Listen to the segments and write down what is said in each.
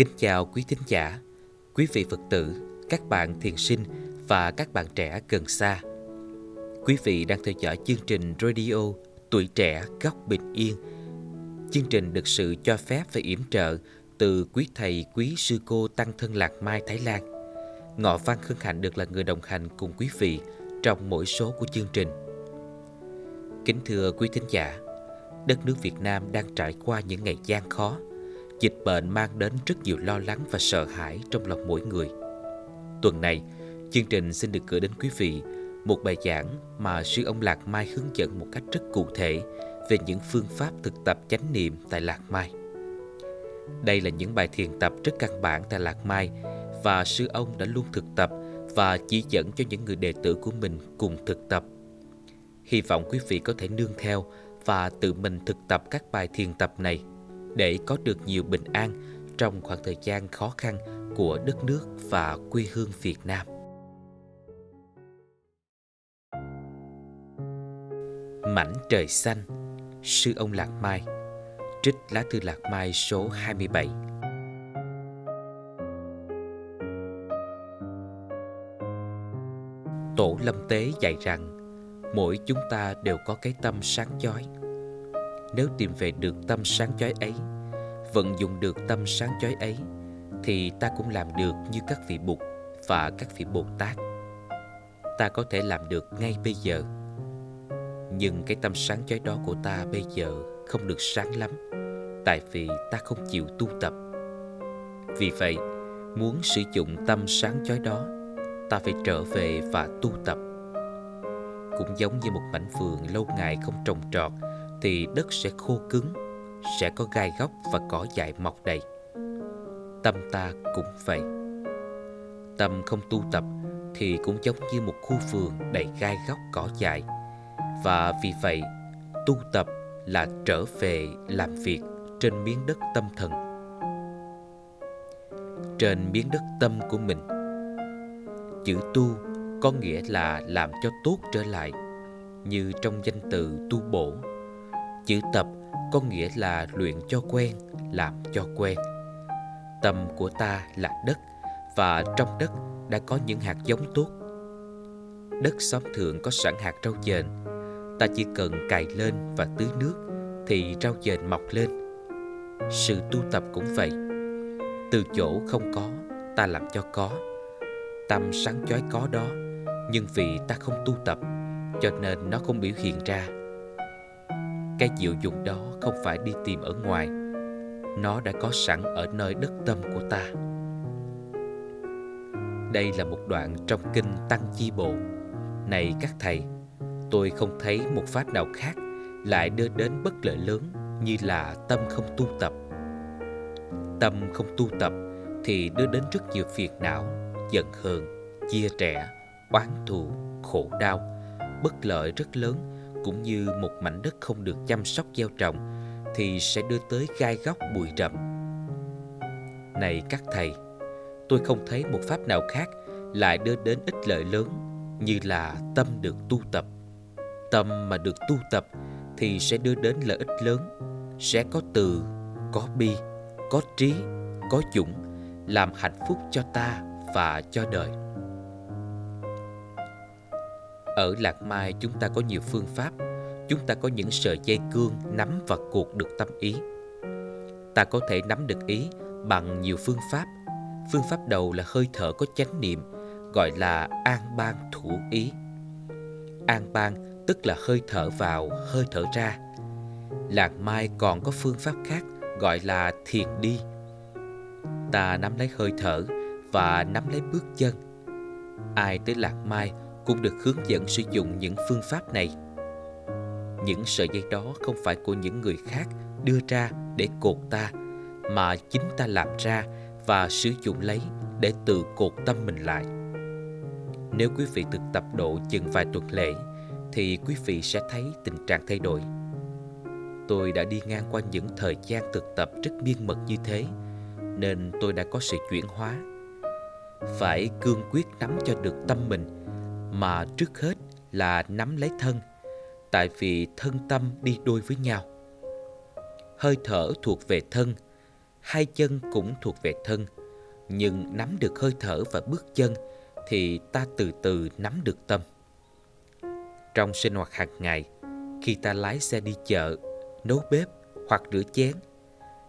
Kính chào quý thính giả, quý vị Phật tử, các bạn thiền sinh và các bạn trẻ gần xa. Quý vị đang theo dõi chương trình radio Tuổi Trẻ Góc Bình Yên. Chương trình được sự cho phép và yểm trợ từ quý thầy, quý sư cô Tăng Thân Lạc Mai Thái Lan. Ngọ Văn Khương Hạnh được là người đồng hành cùng quý vị trong mỗi số của chương trình. Kính thưa quý thính giả, đất nước Việt Nam đang trải qua những ngày gian khó. Dịch bệnh mang đến rất nhiều lo lắng và sợ hãi trong lòng mỗi người. Tuần này, chương trình xin được gửi đến quý vị một bài giảng mà sư ông Lạc Mai hướng dẫn một cách rất cụ thể về những phương pháp thực tập chánh niệm tại Lạc Mai. Đây là những bài thiền tập rất căn bản tại Lạc Mai và sư ông đã luôn thực tập và chỉ dẫn cho những người đệ tử của mình cùng thực tập. Hy vọng quý vị có thể nương theo và tự mình thực tập các bài thiền tập này để có được nhiều bình an trong khoảng thời gian khó khăn của đất nước và quê hương Việt Nam. Mảnh trời xanh, Sư ông Lạc Mai, Trích lá thư Lạc Mai số 27 Tổ Lâm Tế dạy rằng, Mỗi chúng ta đều có cái tâm sáng chói nếu tìm về được tâm sáng chói ấy Vận dụng được tâm sáng chói ấy Thì ta cũng làm được như các vị Bụt và các vị Bồ Tát Ta có thể làm được ngay bây giờ. Nhưng cái tâm sáng chói đó của ta bây giờ không được sáng lắm Tại vì ta không chịu tu tập. Vì vậy, muốn sử dụng tâm sáng chói đó Ta phải trở về và tu tập. Cũng giống như một mảnh vườn lâu ngày không trồng trọt thì đất sẽ khô cứng, sẽ có gai góc và cỏ dại mọc đầy. Tâm ta cũng vậy. Tâm không tu tập thì cũng giống như một khu vườn đầy gai góc cỏ dại. Và vì vậy, tu tập là trở về làm việc trên miếng đất tâm thần. Trên miếng đất tâm của mình. Chữ tu có nghĩa là làm cho tốt trở lại như trong danh từ tu bổ chữ tập có nghĩa là luyện cho quen, làm cho quen. Tâm của ta là đất, và trong đất đã có những hạt giống tốt. Đất xóm thượng có sẵn hạt rau dền. Ta chỉ cần cài lên và tưới nước thì rau dền mọc lên. Sự tu tập cũng vậy. Từ chỗ không có, ta làm cho có. Tâm sáng chói có đó, nhưng vì ta không tu tập, cho nên nó không biểu hiện ra cái diệu dụng đó không phải đi tìm ở ngoài. Nó đã có sẵn ở nơi đất tâm của ta. Đây là một đoạn trong kinh tăng chi bộ. Này các thầy tôi không thấy một pháp nào khác lại đưa đến bất lợi lớn như là tâm không tu tập. Tâm không tu tập thì đưa đến rất nhiều phiền não giận hờn chia rẽ oán thù, khổ đau, bất lợi rất lớn cũng như một mảnh đất không được chăm sóc gieo trồng thì sẽ đưa tới gai góc bụi rậm. Này các thầy, tôi không thấy một pháp nào khác lại đưa đến ích lợi lớn như là tâm được tu tập. Tâm mà được tu tập thì sẽ đưa đến lợi ích lớn, sẽ có từ, có bi, có trí, có dũng, làm hạnh phúc cho ta và cho đời. Ở Lạc Mai chúng ta có nhiều phương pháp. Chúng ta có những sợi dây cương nắm và cuột được tâm ý. Ta có thể nắm được ý bằng nhiều phương pháp. Phương pháp đầu là hơi thở có chánh niệm Gọi là an ban thủ ý. An ban tức là hơi thở vào, hơi thở ra. Lạc Mai còn có phương pháp khác gọi là thiền đi. Ta nắm lấy hơi thở và nắm lấy bước chân. Ai tới Lạc Mai cũng được hướng dẫn sử dụng những phương pháp này. Những sợi dây đó không phải của những người khác đưa ra để cột ta, mà chính ta làm ra và sử dụng lấy để tự cột tâm mình lại. Nếu quý vị thực tập độ chừng vài tuần lễ, thì quý vị sẽ thấy tình trạng thay đổi. Tôi đã đi ngang qua những thời gian thực tập rất miên mật như thế, nên tôi đã có sự chuyển hóa. Phải cương quyết nắm cho được tâm mình mà trước hết là nắm lấy thân tại vì thân tâm đi đôi với nhau hơi thở thuộc về thân hai chân cũng thuộc về thân, nhưng nắm được hơi thở và bước chân thì ta từ từ nắm được tâm. Trong sinh hoạt hàng ngày, khi ta lái xe đi chợ, nấu bếp hoặc rửa chén,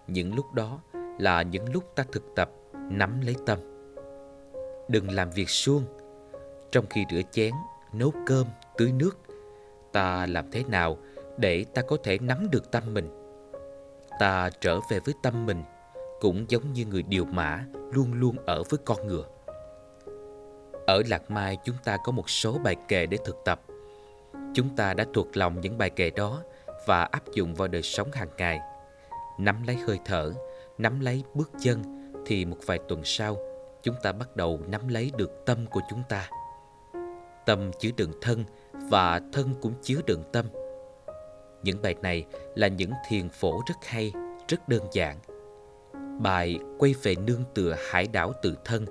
những lúc đó là những lúc ta thực tập nắm lấy tâm. Đừng làm việc suông. Trong khi rửa chén, nấu cơm, tưới nước, ta làm thế nào để ta có thể nắm được tâm mình? Ta trở về với tâm mình cũng giống như người điều mã luôn luôn ở với con ngựa. Ở Lạc Mai chúng ta có một số bài kệ để thực tập. Chúng ta đã thuộc lòng những bài kệ đó và áp dụng vào đời sống hàng ngày. Nắm lấy hơi thở, nắm lấy bước chân thì một vài tuần sau chúng ta bắt đầu nắm lấy được tâm của chúng ta. Tâm chứa đựng thân và thân cũng chứa đựng tâm. Những bài này là những thiền phổ rất hay, rất đơn giản. Bài Quay về nương tựa hải đảo tự thân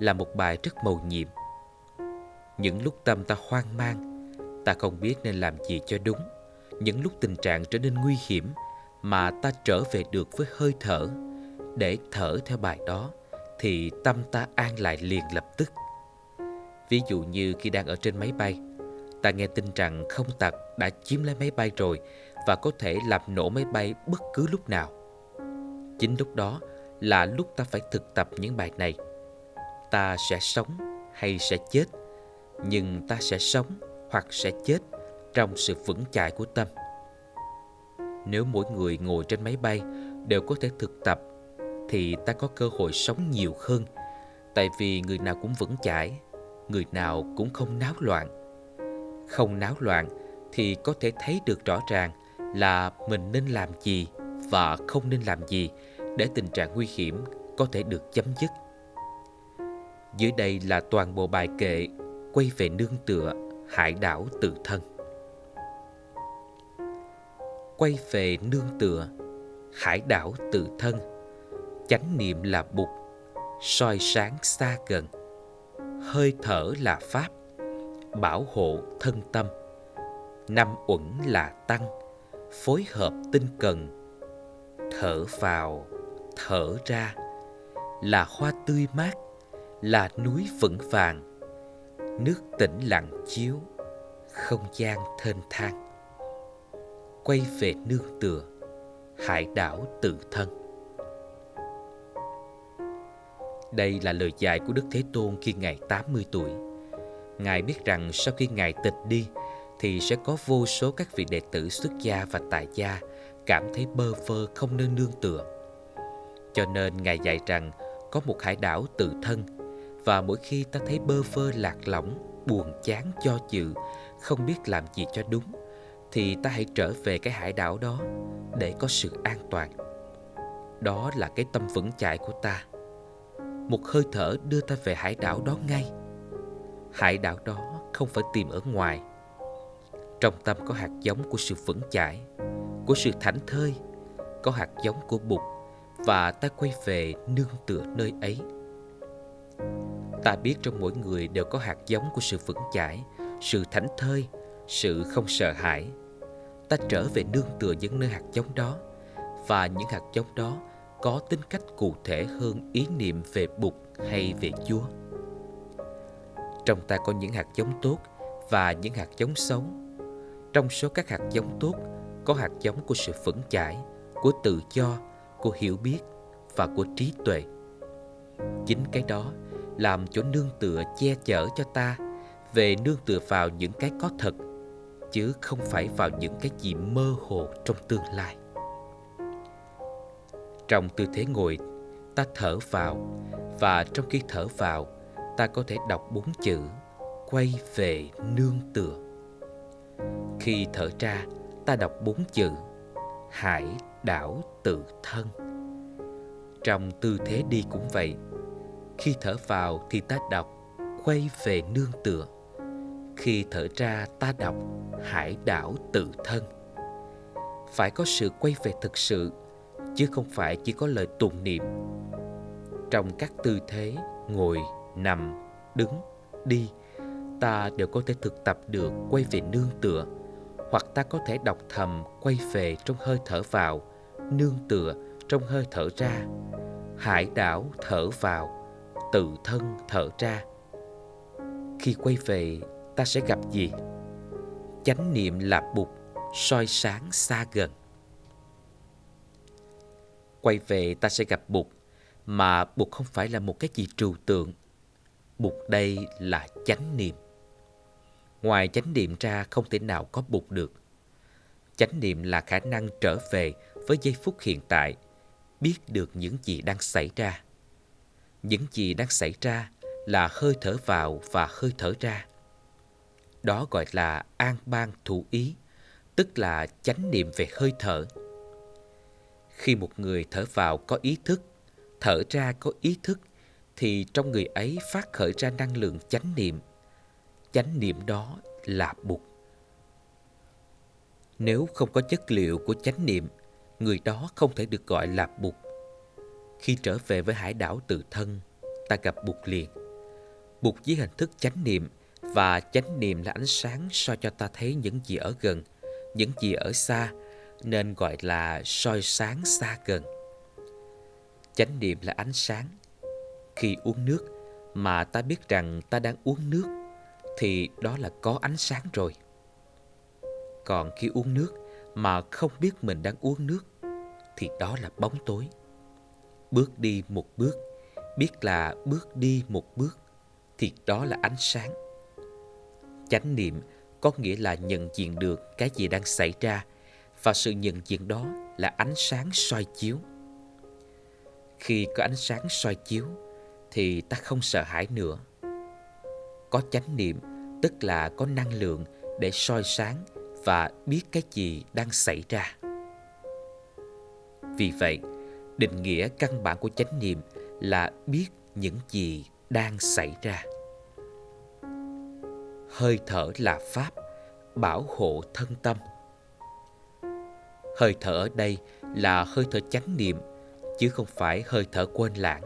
là một bài rất mầu nhiệm. Những lúc tâm ta hoang mang, ta không biết nên làm gì cho đúng. Những lúc tình trạng trở nên nguy hiểm mà ta trở về được với hơi thở để thở theo bài đó thì tâm ta an lại liền lập tức. Ví dụ như khi đang ở trên máy bay, ta nghe tin rằng không tặc đã chiếm lấy máy bay rồi và có thể làm nổ máy bay bất cứ lúc nào. Chính lúc đó là lúc ta phải thực tập những bài này. Ta sẽ sống hay sẽ chết, nhưng ta sẽ sống hoặc sẽ chết trong sự vững chãi của tâm. Nếu mỗi người ngồi trên máy bay đều có thể thực tập thì ta có cơ hội sống nhiều hơn tại vì người nào cũng vững chãi người nào cũng không náo loạn. Không náo loạn thì có thể thấy được rõ ràng là mình nên làm gì và không nên làm gì để tình trạng nguy hiểm có thể được chấm dứt. Dưới đây là toàn bộ bài kệ quay về nương tựa hải đảo tự thân. Quay về nương tựa hải đảo tự thân, chánh niệm là bụt, soi sáng xa gần hơi thở là pháp, bảo hộ thân tâm. Năm uẩn là tăng, phối hợp tinh cần. Thở vào, thở ra, là hoa tươi mát, là núi vững vàng. Nước tĩnh lặng chiếu, không gian thênh thang. Quay về nương tựa, hải đảo tự thân. Đây là lời dạy của Đức Thế Tôn khi Ngài 80 tuổi. Ngài biết rằng sau khi Ngài tịch đi, thì sẽ có vô số các vị đệ tử xuất gia và tại gia cảm thấy bơ vơ không nơi nương tựa. Cho nên Ngài dạy rằng có một hải đảo tự thân và mỗi khi ta thấy bơ vơ lạc lõng, buồn chán cho chữ không biết làm gì cho đúng, thì ta hãy trở về cái hải đảo đó để có sự an toàn. Đó là cái tâm vững chãi của ta một hơi thở đưa ta về hải đảo đó ngay. Hải đảo đó không phải tìm ở ngoài. Trong tâm có hạt giống của sự vững chãi, của sự thảnh thơi, có hạt giống của bụt, và ta quay về nương tựa nơi ấy. Ta biết trong mỗi người đều có hạt giống của sự vững chãi, sự thảnh thơi, sự không sợ hãi. Ta trở về nương tựa những nơi hạt giống đó, và những hạt giống đó có tính cách cụ thể hơn ý niệm về Bụt hay về Chúa. Trong ta có những hạt giống tốt và những hạt giống xấu. Trong số các hạt giống tốt có hạt giống của sự vững chãi, của tự do, của hiểu biết và của trí tuệ. Chính cái đó làm chỗ nương tựa che chở cho ta về nương tựa vào những cái có thật chứ không phải vào những cái gì mơ hồ trong tương lai. Trong tư thế ngồi, ta thở vào và trong khi thở vào, ta có thể đọc bốn chữ quay về nương tựa. Khi thở ra, ta đọc bốn chữ hải đảo tự thân. Trong tư thế đi cũng vậy. Khi thở vào thì ta đọc quay về nương tựa. Khi thở ra ta đọc hải đảo tự thân. Phải có sự quay về thực sự chứ không phải chỉ có lời tụng niệm. Trong các tư thế, ngồi, nằm, đứng, đi, ta đều có thể thực tập được quay về nương tựa, hoặc ta có thể đọc thầm quay về trong hơi thở vào, nương tựa trong hơi thở ra. Hải đảo thở vào, tự thân thở ra. Khi quay về, ta sẽ gặp gì? Chánh niệm là bụt soi sáng xa gần quay về ta sẽ gặp bụt, mà bụt không phải là một cái gì trừu tượng. Bụt đây là chánh niệm. Ngoài chánh niệm ra không thể nào có bụt được. Chánh niệm là khả năng trở về với giây phút hiện tại, biết được những gì đang xảy ra. Những gì đang xảy ra là hơi thở vào và hơi thở ra. Đó gọi là an ban thủ ý, tức là chánh niệm về hơi thở khi một người thở vào có ý thức, thở ra có ý thức, thì trong người ấy phát khởi ra năng lượng chánh niệm. Chánh niệm đó là bụt. Nếu không có chất liệu của chánh niệm, người đó không thể được gọi là bụt. Khi trở về với hải đảo tự thân, ta gặp bụt liền. Bụt dưới hình thức chánh niệm, và chánh niệm là ánh sáng soi cho ta thấy những gì ở gần, những gì ở xa nên gọi là soi sáng xa gần. Chánh niệm là ánh sáng. Khi uống nước mà ta biết rằng ta đang uống nước, thì đó là có ánh sáng rồi. Còn khi uống nước mà không biết mình đang uống nước, thì đó là bóng tối. Bước đi một bước, biết là bước đi một bước, thì đó là ánh sáng. Chánh niệm có nghĩa là nhận diện được cái gì đang xảy ra và sự nhận diện đó là ánh sáng soi chiếu. Khi có ánh sáng soi chiếu thì ta không sợ hãi nữa. Có chánh niệm, tức là có năng lượng để soi sáng và biết cái gì đang xảy ra. Vì vậy, định nghĩa căn bản của chánh niệm là biết những gì đang xảy ra. Hơi thở là pháp, bảo hộ thân tâm hơi thở ở đây là hơi thở chánh niệm, chứ không phải hơi thở quên lãng.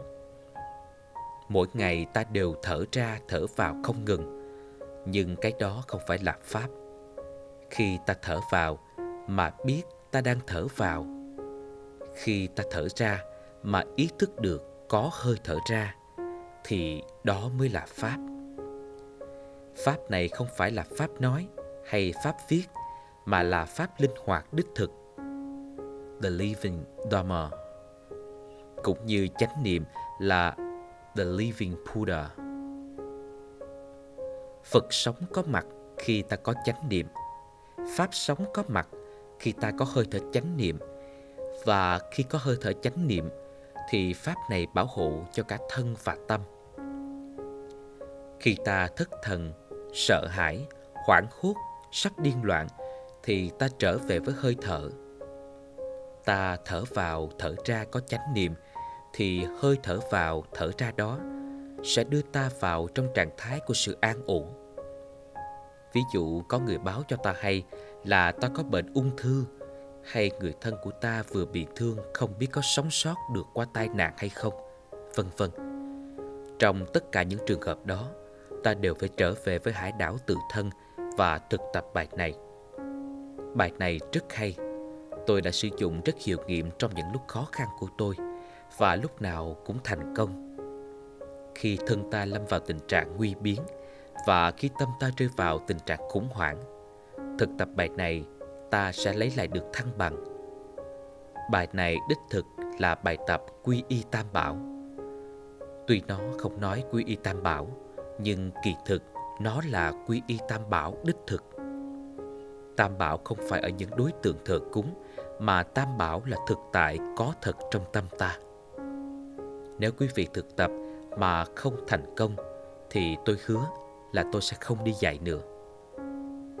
Mỗi ngày ta đều thở ra, thở vào không ngừng, nhưng cái đó không phải là pháp. Khi ta thở vào mà biết ta đang thở vào, khi ta thở ra mà ý thức được có hơi thở ra, thì đó mới là pháp. Pháp này không phải là pháp nói hay pháp viết, mà là pháp linh hoạt đích thực the living dharma, cũng như chánh niệm là the living buddha. Phật sống có mặt khi ta có chánh niệm, pháp sống có mặt khi ta có hơi thở chánh niệm, và khi có hơi thở chánh niệm thì pháp này bảo hộ cho cả thân và tâm. Khi ta thất thần, sợ hãi, hoảng hốt, sắp điên loạn thì ta trở về với hơi thở ta thở vào thở ra có chánh niệm, thì hơi thở vào thở ra đó sẽ đưa ta vào trong trạng thái của sự an ổn. Ví dụ có người báo cho ta hay là ta có bệnh ung thư, hay người thân của ta vừa bị thương không biết có sống sót được qua tai nạn hay không, vân vân. Trong tất cả những trường hợp đó, ta đều phải trở về với hải đảo tự thân và thực tập bài này. Bài này rất hay tôi đã sử dụng rất hiệu nghiệm trong những lúc khó khăn của tôi, và lúc nào cũng thành công. Khi thân ta lâm vào tình trạng nguy biến, và khi tâm ta rơi vào tình trạng khủng hoảng, thực tập bài này, ta sẽ lấy lại được thăng bằng. Bài này đích thực là bài tập quy y tam bảo. Tuy nó không nói quy y tam bảo, nhưng kỳ thực nó là quy y tam bảo đích thực. Tam bảo không phải ở những đối tượng thờ cúng mà tam bảo là thực tại có thật trong tâm ta. Nếu quý vị thực tập mà không thành công, thì tôi hứa là tôi sẽ không đi dạy nữa.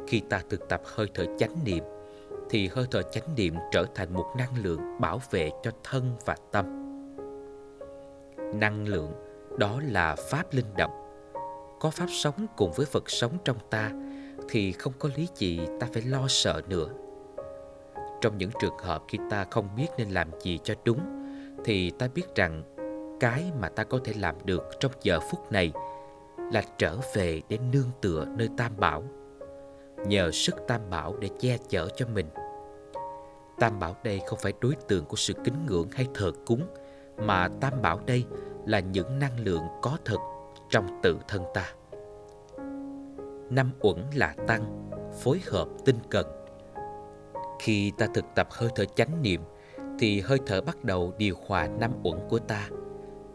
Khi ta thực tập hơi thở chánh niệm, thì hơi thở chánh niệm trở thành một năng lượng bảo vệ cho thân và tâm. Năng lượng, đó là pháp linh động. Có pháp sống cùng với phật sống trong ta, thì không có lý gì ta phải lo sợ nữa trong những trường hợp khi ta không biết nên làm gì cho đúng, thì ta biết rằng cái mà ta có thể làm được trong giờ phút này là trở về để nương tựa nơi tam bảo, nhờ sức tam bảo để che chở cho mình. Tam bảo đây không phải đối tượng của sự kính ngưỡng hay thờ cúng, mà tam bảo đây là những năng lượng có thật trong tự thân ta. Năm uẩn là tăng, phối hợp tinh cần khi ta thực tập hơi thở chánh niệm, thì hơi thở bắt đầu điều hòa năm uẩn của ta,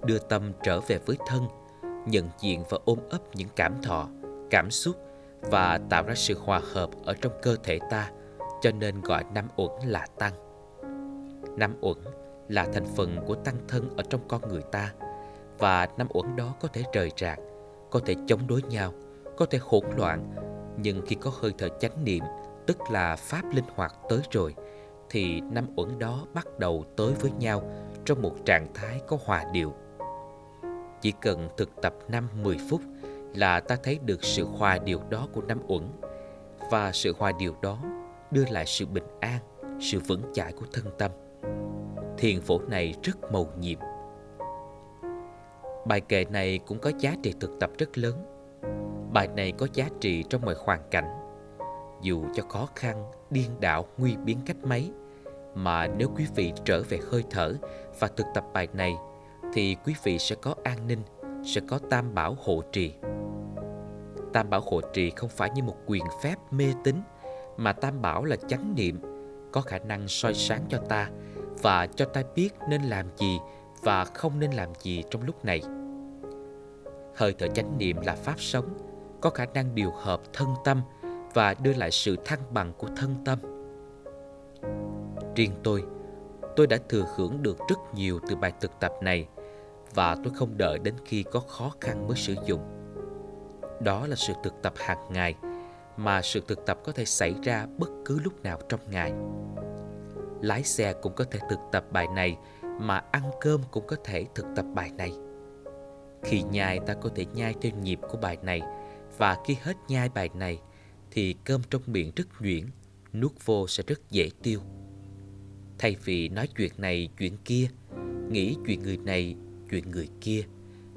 đưa tâm trở về với thân, nhận diện và ôm ấp những cảm thọ, cảm xúc và tạo ra sự hòa hợp ở trong cơ thể ta, cho nên gọi năm uẩn là tăng. Năm uẩn là thành phần của tăng thân ở trong con người ta, và năm uẩn đó có thể rời rạc, có thể chống đối nhau, có thể hỗn loạn, nhưng khi có hơi thở chánh niệm tức là pháp linh hoạt tới rồi thì năm uẩn đó bắt đầu tới với nhau trong một trạng thái có hòa điệu chỉ cần thực tập 5-10 phút là ta thấy được sự hòa điệu đó của năm uẩn và sự hòa điệu đó đưa lại sự bình an, sự vững chãi của thân tâm. Thiền phổ này rất màu nhiệm. Bài kệ này cũng có giá trị thực tập rất lớn. Bài này có giá trị trong mọi hoàn cảnh. Dù cho khó khăn, điên đảo, nguy biến cách mấy, mà nếu quý vị trở về hơi thở và thực tập bài này thì quý vị sẽ có an ninh, sẽ có tam bảo hộ trì. Tam bảo hộ trì không phải như một quyền phép mê tín mà tam bảo là chánh niệm, có khả năng soi sáng cho ta và cho ta biết nên làm gì và không nên làm gì trong lúc này. Hơi thở chánh niệm là pháp sống, có khả năng điều hợp thân tâm và đưa lại sự thăng bằng của thân tâm. Riêng tôi, tôi đã thừa hưởng được rất nhiều từ bài thực tập này và tôi không đợi đến khi có khó khăn mới sử dụng. Đó là sự thực tập hàng ngày mà sự thực tập có thể xảy ra bất cứ lúc nào trong ngày. Lái xe cũng có thể thực tập bài này mà ăn cơm cũng có thể thực tập bài này. Khi nhai ta có thể nhai theo nhịp của bài này và khi hết nhai bài này thì cơm trong miệng rất nhuyễn, nuốt vô sẽ rất dễ tiêu. Thay vì nói chuyện này chuyện kia, nghĩ chuyện người này chuyện người kia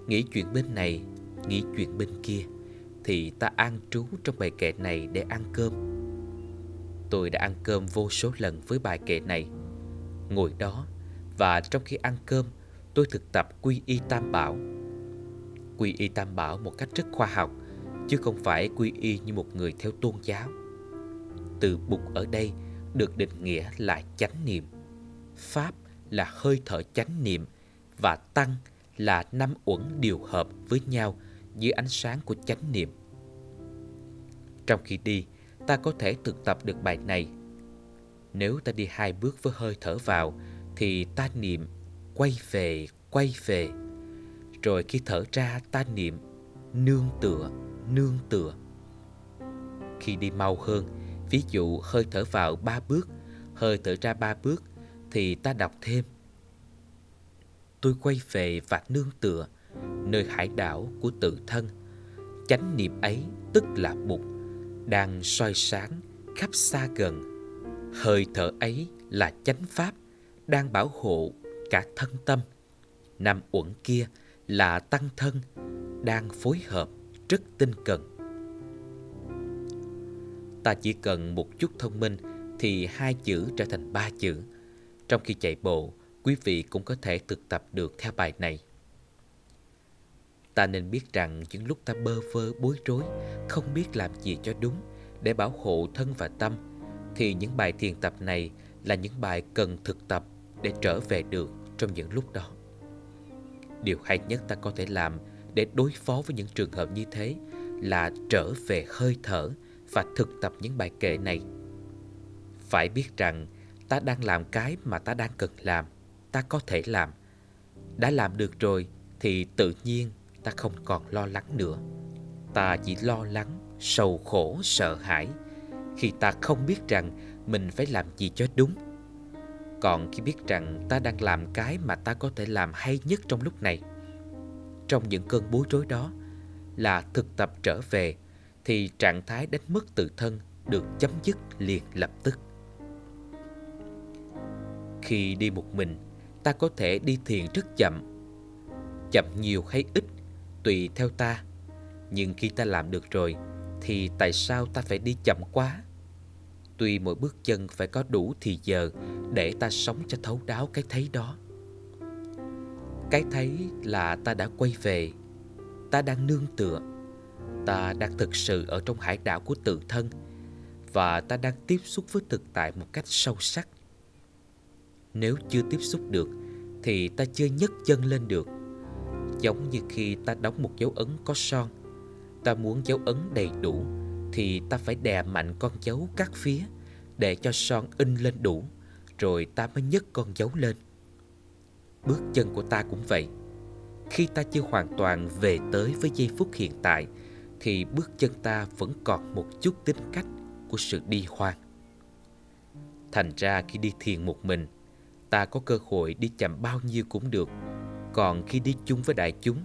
nghĩ chuyện bên này nghĩ chuyện bên kia thì ta an trú trong bài kệ này để ăn cơm. Tôi đã ăn cơm vô số lần với bài kệ này. Ngồi đó và trong khi ăn cơm tôi thực tập quy y tam bảo. Quy y tam bảo một cách rất khoa học chứ không phải quy y như một người theo tôn giáo từ bục ở đây được định nghĩa là chánh niệm pháp là hơi thở chánh niệm và tăng là năm uẩn điều hợp với nhau dưới ánh sáng của chánh niệm. Trong khi đi, ta có thể thực tập được bài này. Nếu ta đi hai bước với hơi thở vào, thì ta niệm quay về, quay về. Rồi khi thở ra, ta niệm nương tựa, nương tựa. Khi đi mau hơn, ví dụ hơi thở vào ba bước, hơi thở ra ba bước, thì ta đọc thêm. Tôi quay về và nương tựa nơi hải đảo của tự thân. Chánh niệm ấy tức là bụt đang soi sáng khắp xa gần. Hơi thở ấy là chánh pháp đang bảo hộ cả thân tâm. Năm uẩn kia là tăng thân đang phối hợp rất tinh cần ta chỉ cần một chút thông minh thì hai chữ trở thành ba chữ trong khi chạy bộ quý vị cũng có thể thực tập được theo bài này. Ta nên biết rằng những lúc ta bơ vơ bối rối, không biết làm gì cho đúng để bảo hộ thân và tâm, thì những bài thiền tập này là những bài cần thực tập để trở về được trong những lúc đó. Điều hay nhất ta có thể làm để đối phó với những trường hợp như thế là trở về hơi thở và thực tập những bài kệ này. Phải biết rằng, ta đang làm cái mà ta đang cần làm – ta có thể làm. Đã làm được rồi thì tự nhiên ta không còn lo lắng nữa. Ta chỉ lo lắng, sầu khổ, sợ hãi khi ta không biết rằng mình phải làm gì cho đúng. Còn khi biết rằng ta đang làm cái mà ta có thể làm hay nhất trong lúc này trong những cơn bối rối đó là thực tập trở về, thì trạng thái đánh mất tự thân được chấm dứt liền lập tức. Khi đi một mình, ta có thể đi thiền rất chậm. Chậm nhiều hay ít, tùy theo ta. Nhưng khi ta làm được rồi, thì tại sao ta phải đi chậm quá? Tuy mỗi bước chân phải có đủ thì giờ để ta sống cho thấu đáo cái thấy đó cái thấy là ta đã quay về. Ta đang nương tựa. Ta đang thực sự ở trong hải đảo của tự thân và ta đang tiếp xúc với thực tại một cách sâu sắc. Nếu chưa tiếp xúc được, thì ta chưa nhấc chân lên được. Giống như khi ta đóng một dấu ấn có son, ta muốn dấu ấn đầy đủ, thì ta phải đè mạnh con dấu các phía để cho son in lên đủ, rồi ta mới nhấc con dấu lên bước chân của ta cũng vậy. Khi ta chưa hoàn toàn về tới với giây phút hiện tại, thì bước chân ta vẫn còn một chút tính cách của sự đi hoang. Thành ra khi đi thiền một mình, ta có cơ hội đi chậm bao nhiêu cũng được. Còn khi đi chung với đại chúng,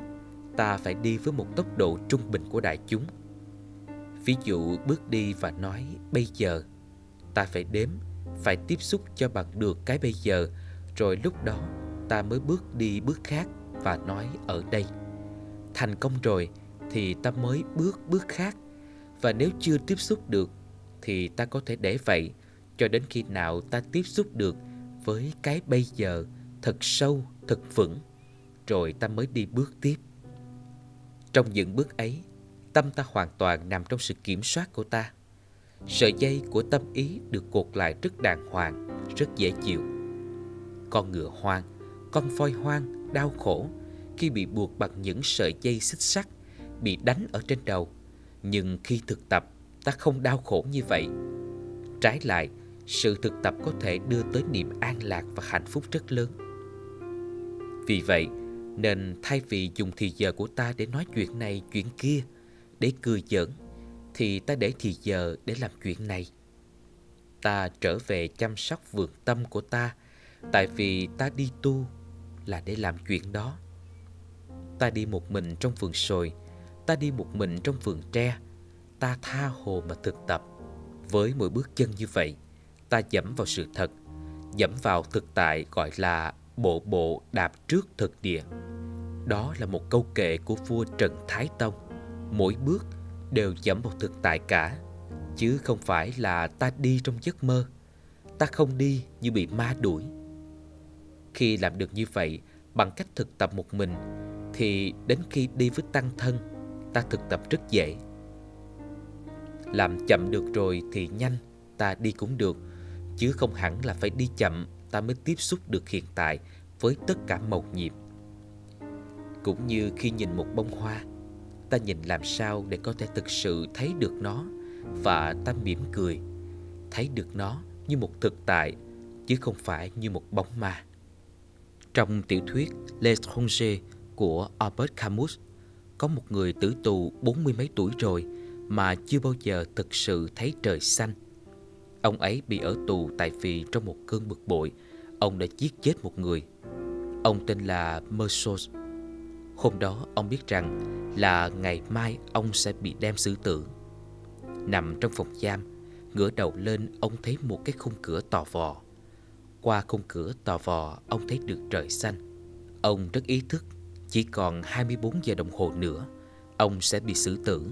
ta phải đi với một tốc độ trung bình của đại chúng. Ví dụ bước đi và nói, bây giờ, ta phải đếm, phải tiếp xúc cho bằng được cái bây giờ, rồi lúc đó ta mới bước đi bước khác và nói ở đây. Thành công rồi thì ta mới bước bước khác. Và nếu chưa tiếp xúc được thì ta có thể để vậy cho đến khi nào ta tiếp xúc được với cái bây giờ thật sâu, thật vững, rồi ta mới đi bước tiếp. Trong những bước ấy, tâm ta hoàn toàn nằm trong sự kiểm soát của ta. Sợi dây của tâm ý được cột lại rất đàng hoàng, rất dễ chịu. Con ngựa hoang con voi hoang, đau khổ, khi bị buộc bằng những sợi dây xích sắt, bị đánh ở trên đầu. Nhưng khi thực tập, ta không đau khổ như vậy. Trái lại, sự thực tập có thể đưa tới niềm an lạc và hạnh phúc rất lớn. Vì vậy, nên thay vì dùng thì giờ của ta để nói chuyện này, chuyện kia, để cười giỡn, thì ta để thì giờ để làm chuyện này. Ta trở về chăm sóc vườn tâm của ta, tại vì ta đi tu là để làm chuyện đó. Ta đi một mình trong vườn sồi, ta đi một mình trong vườn tre, ta tha hồ mà thực tập. Với mỗi bước chân như vậy, ta dẫm vào sự thật, dẫm vào thực tại gọi là bộ bộ đạp trước thực địa. Đó là một câu kệ của vua trần thái tông. Mỗi bước đều dẫm vào thực tại cả, chứ không phải là ta đi trong giấc mơ. Ta không đi như bị ma đuổi khi làm được như vậy bằng cách thực tập một mình, thì đến khi đi với tăng thân, ta thực tập rất dễ. Làm chậm được rồi thì nhanh, ta đi cũng được, chứ không hẳn là phải đi chậm, ta mới tiếp xúc được hiện tại với tất cả màu nhiệm. Cũng như khi nhìn một bông hoa, ta nhìn làm sao để có thể thực sự thấy được nó và ta mỉm cười, thấy được nó như một thực tại, chứ không phải như một bóng ma trong tiểu thuyết Les Étrangers của Albert Camus có một người tử tù bốn mươi mấy tuổi rồi mà chưa bao giờ thực sự thấy trời xanh. Ông ấy bị ở tù tại vì trong một cơn bực bội, ông đã giết chết một người. Ông tên là Mersos. Hôm đó ông biết rằng là ngày mai ông sẽ bị đem xử tử. Nằm trong phòng giam, ngửa đầu lên ông thấy một cái khung cửa tò vò. Qua khung cửa tò vò, ông thấy được trời xanh. Ông rất ý thức, chỉ còn 24 giờ đồng hồ nữa, ông sẽ bị xử tử.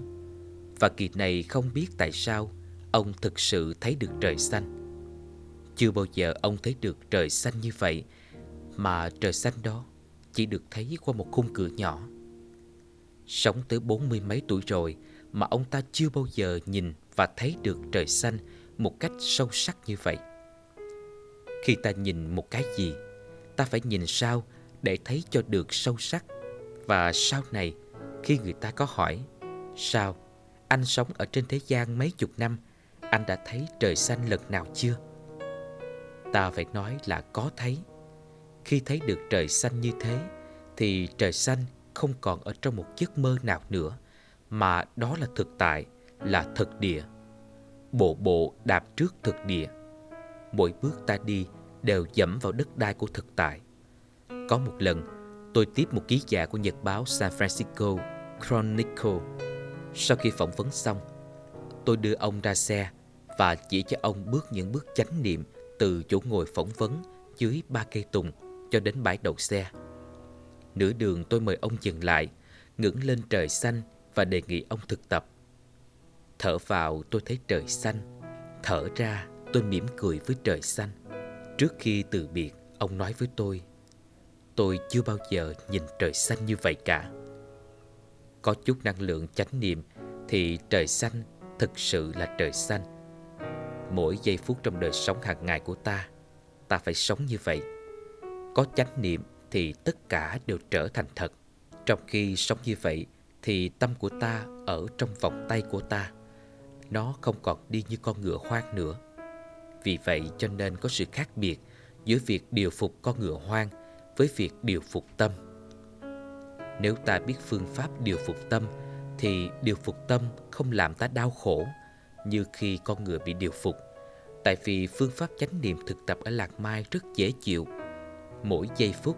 Và kỳ này không biết tại sao ông thực sự thấy được trời xanh. Chưa bao giờ ông thấy được trời xanh như vậy, mà trời xanh đó chỉ được thấy qua một khung cửa nhỏ. Sống tới bốn mươi mấy tuổi rồi mà ông ta chưa bao giờ nhìn và thấy được trời xanh một cách sâu sắc như vậy. Khi ta nhìn một cái gì, ta phải nhìn sao để thấy cho được sâu sắc. Và sau này, khi người ta có hỏi, sao anh sống ở trên thế gian mấy chục năm, anh đã thấy trời xanh lần nào chưa? Ta phải nói là có thấy. Khi thấy được trời xanh như thế, thì trời xanh không còn ở trong một giấc mơ nào nữa, mà đó là thực tại, là thực địa. Bộ bộ đạp trước thực địa mỗi bước ta đi đều dẫm vào đất đai của thực tại. Có một lần, tôi tiếp một ký giả của nhật báo San Francisco Chronicle. Sau khi phỏng vấn xong, tôi đưa ông ra xe và chỉ cho ông bước những bước chánh niệm từ chỗ ngồi phỏng vấn dưới ba cây tùng cho đến bãi đậu xe. Nửa đường tôi mời ông dừng lại, ngẩng lên trời xanh và đề nghị ông thực tập. Thở vào tôi thấy trời xanh, thở ra tôi mỉm cười với trời xanh. Trước khi từ biệt, ông nói với tôi, tôi chưa bao giờ nhìn trời xanh như vậy cả. Có chút năng lượng chánh niệm thì trời xanh thực sự là trời xanh. Mỗi giây phút trong đời sống hàng ngày của ta, ta phải sống như vậy. Có chánh niệm thì tất cả đều trở thành thật. Trong khi sống như vậy thì tâm của ta ở trong vòng tay của ta. Nó không còn đi như con ngựa hoang nữa. Vì vậy cho nên có sự khác biệt giữa việc điều phục con ngựa hoang với việc điều phục tâm. Nếu ta biết phương pháp điều phục tâm thì điều phục tâm không làm ta đau khổ như khi con ngựa bị điều phục. Tại vì phương pháp chánh niệm thực tập ở Lạc Mai rất dễ chịu. Mỗi giây phút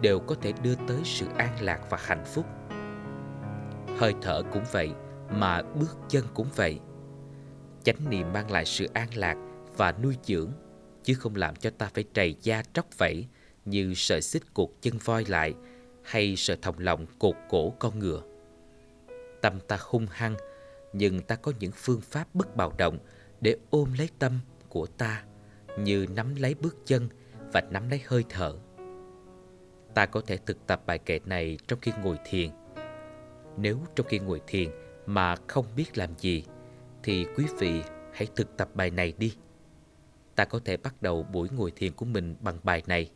đều có thể đưa tới sự an lạc và hạnh phúc. Hơi thở cũng vậy, mà bước chân cũng vậy. Chánh niệm mang lại sự an lạc và nuôi dưỡng, chứ không làm cho ta phải trầy da tróc vẫy như sợi xích cuộc chân voi lại hay sợi thòng lọng cột cổ con ngựa. Tâm ta hung hăng, nhưng ta có những phương pháp bất bạo động để ôm lấy tâm của ta như nắm lấy bước chân và nắm lấy hơi thở. Ta có thể thực tập bài kệ này trong khi ngồi thiền. Nếu trong khi ngồi thiền mà không biết làm gì, thì quý vị hãy thực tập bài này đi. Ta có thể bắt đầu buổi ngồi thiền của mình bằng bài này.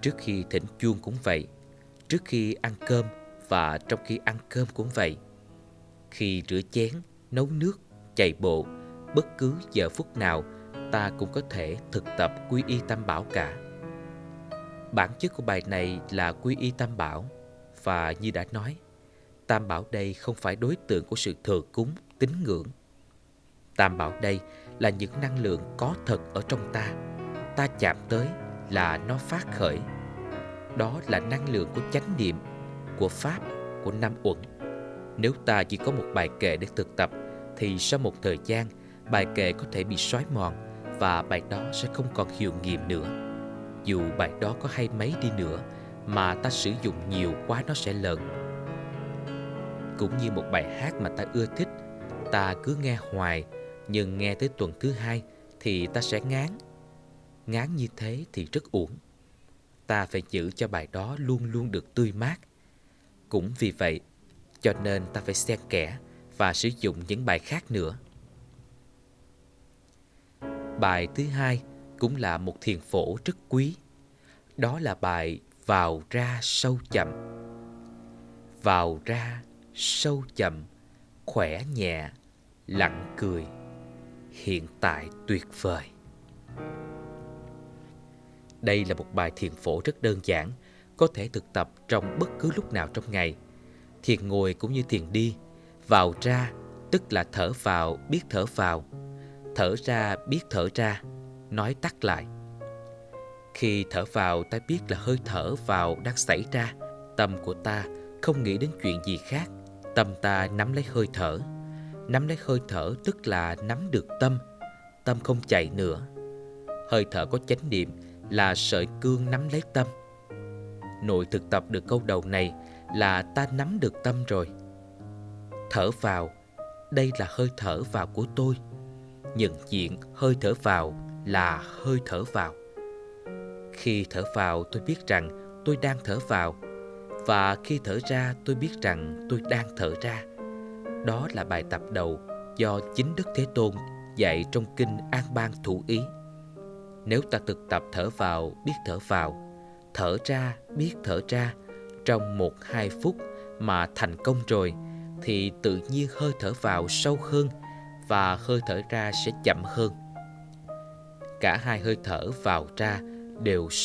Trước khi thỉnh chuông cũng vậy, trước khi ăn cơm và trong khi ăn cơm cũng vậy. Khi rửa chén, nấu nước, chạy bộ, bất cứ giờ phút nào ta cũng có thể thực tập quy y tam bảo cả. Bản chất của bài này là quy y tam bảo và như đã nói, tam bảo đây không phải đối tượng của sự thờ cúng, tín ngưỡng. Tam bảo đây là những năng lượng có thật ở trong ta. Ta chạm tới là nó phát khởi. Đó là năng lượng của chánh niệm, của pháp, của năm uẩn. Nếu ta chỉ có một bài kệ để thực tập thì sau một thời gian bài kệ có thể bị xói mòn và bài đó sẽ không còn hiệu nghiệm nữa. Dù bài đó có hay mấy đi nữa mà ta sử dụng nhiều quá nó sẽ lợn. Cũng như một bài hát mà ta ưa thích, ta cứ nghe hoài nhưng nghe tới tuần thứ hai thì ta sẽ ngán. Ngán như thế thì rất uổng. Ta phải giữ cho bài đó luôn luôn được tươi mát. Cũng vì vậy, cho nên ta phải xen kẽ và sử dụng những bài khác nữa. Bài thứ hai cũng là một thiền phổ rất quý. Đó là bài Vào ra sâu chậm. Vào ra sâu chậm, khỏe nhẹ, lặng cười, hiện tại tuyệt vời. Đây là một bài thiền phổ rất đơn giản, có thể thực tập trong bất cứ lúc nào trong ngày. Thiền ngồi cũng như thiền đi, vào ra tức là thở vào biết thở vào, thở ra biết thở ra nói tắt lại. Khi thở vào ta biết là hơi thở vào đang xảy ra, tâm của ta không nghĩ đến chuyện gì khác, tâm ta nắm lấy hơi thở. Nắm lấy hơi thở tức là nắm được tâm, tâm không chạy nữa. Hơi thở có chánh niệm là sợi cương nắm lấy tâm. Nội thực tập được câu đầu này là ta nắm được tâm rồi. Thở vào, đây là hơi thở vào của tôi. Nhận diện hơi thở vào là hơi thở vào. Khi thở vào tôi biết rằng tôi đang thở vào và khi thở ra tôi biết rằng tôi đang thở ra. Đó là bài tập đầu do chính Đức Thế Tôn dạy trong kinh An Bang Thủ Ý. Nếu ta thực tập thở vào biết thở vào, thở ra biết thở ra trong một hai phút mà thành công rồi thì tự nhiên hơi thở vào sâu hơn và hơi thở ra sẽ chậm hơn cả hai hơi thở vào ra đều